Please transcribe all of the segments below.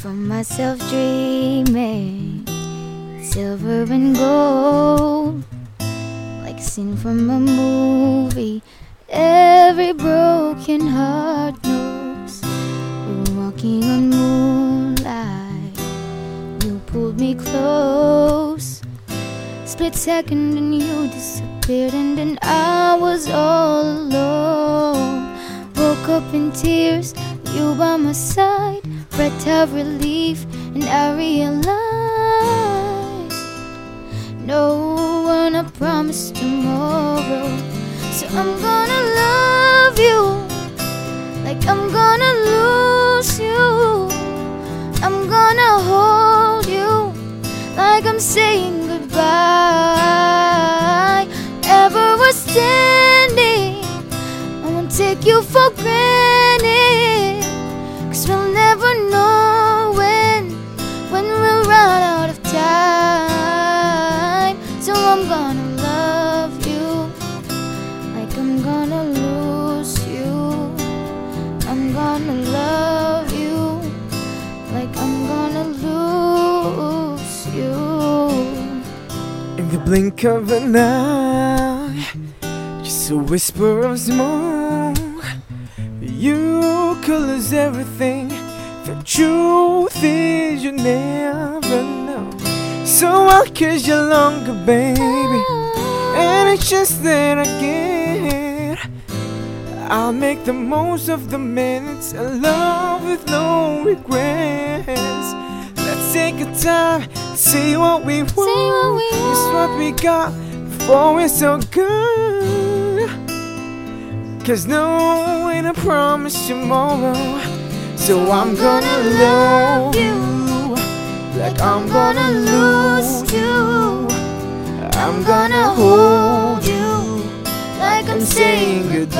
From myself dreaming, silver and gold, like a scene from a movie. Every broken heart knows we're walking on moonlight. You pulled me close, split second, and you disappeared, and then I was all alone. Woke up in tears, you by my side, breath of relief, and I realize no one I promised tomorrow. So I'm gonna love you like I'm gonna lose you. I'm gonna hold you like I'm saying goodbye. Ever we're standing, I won't take you for granted. Gonna love you like I'm gonna lose you. I'm gonna love you like I'm gonna lose you. In the blink of an eye, just a whisper of smoke. You colors everything. The truth is, you never. So I'll kiss you longer, baby. And it's just that I get. I'll make the most of the minutes. A love with no regrets. Let's take a time, see what we want. what we It's what we got before we're so good. Cause no way to promise tomorrow. So I'm gonna love you like I'm gonna lose you. I'm gonna hold you like I'm saying goodbye.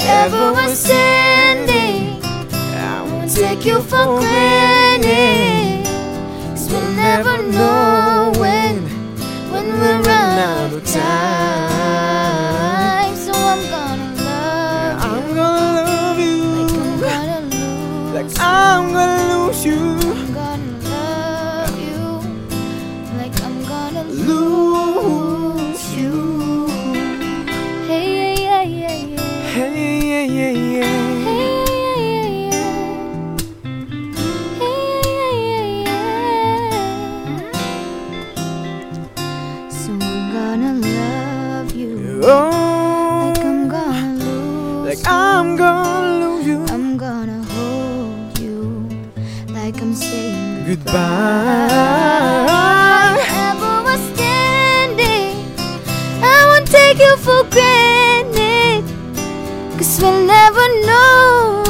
Ever standing, I won't take you for granted. Cause we'll never know gonna love you. Oh, like I'm gonna lose. Like you. I'm gonna lose you. I'm gonna hold you. Like I'm saying goodbye. Wherever we're standing, I won't take you for granted. Cause we'll never know.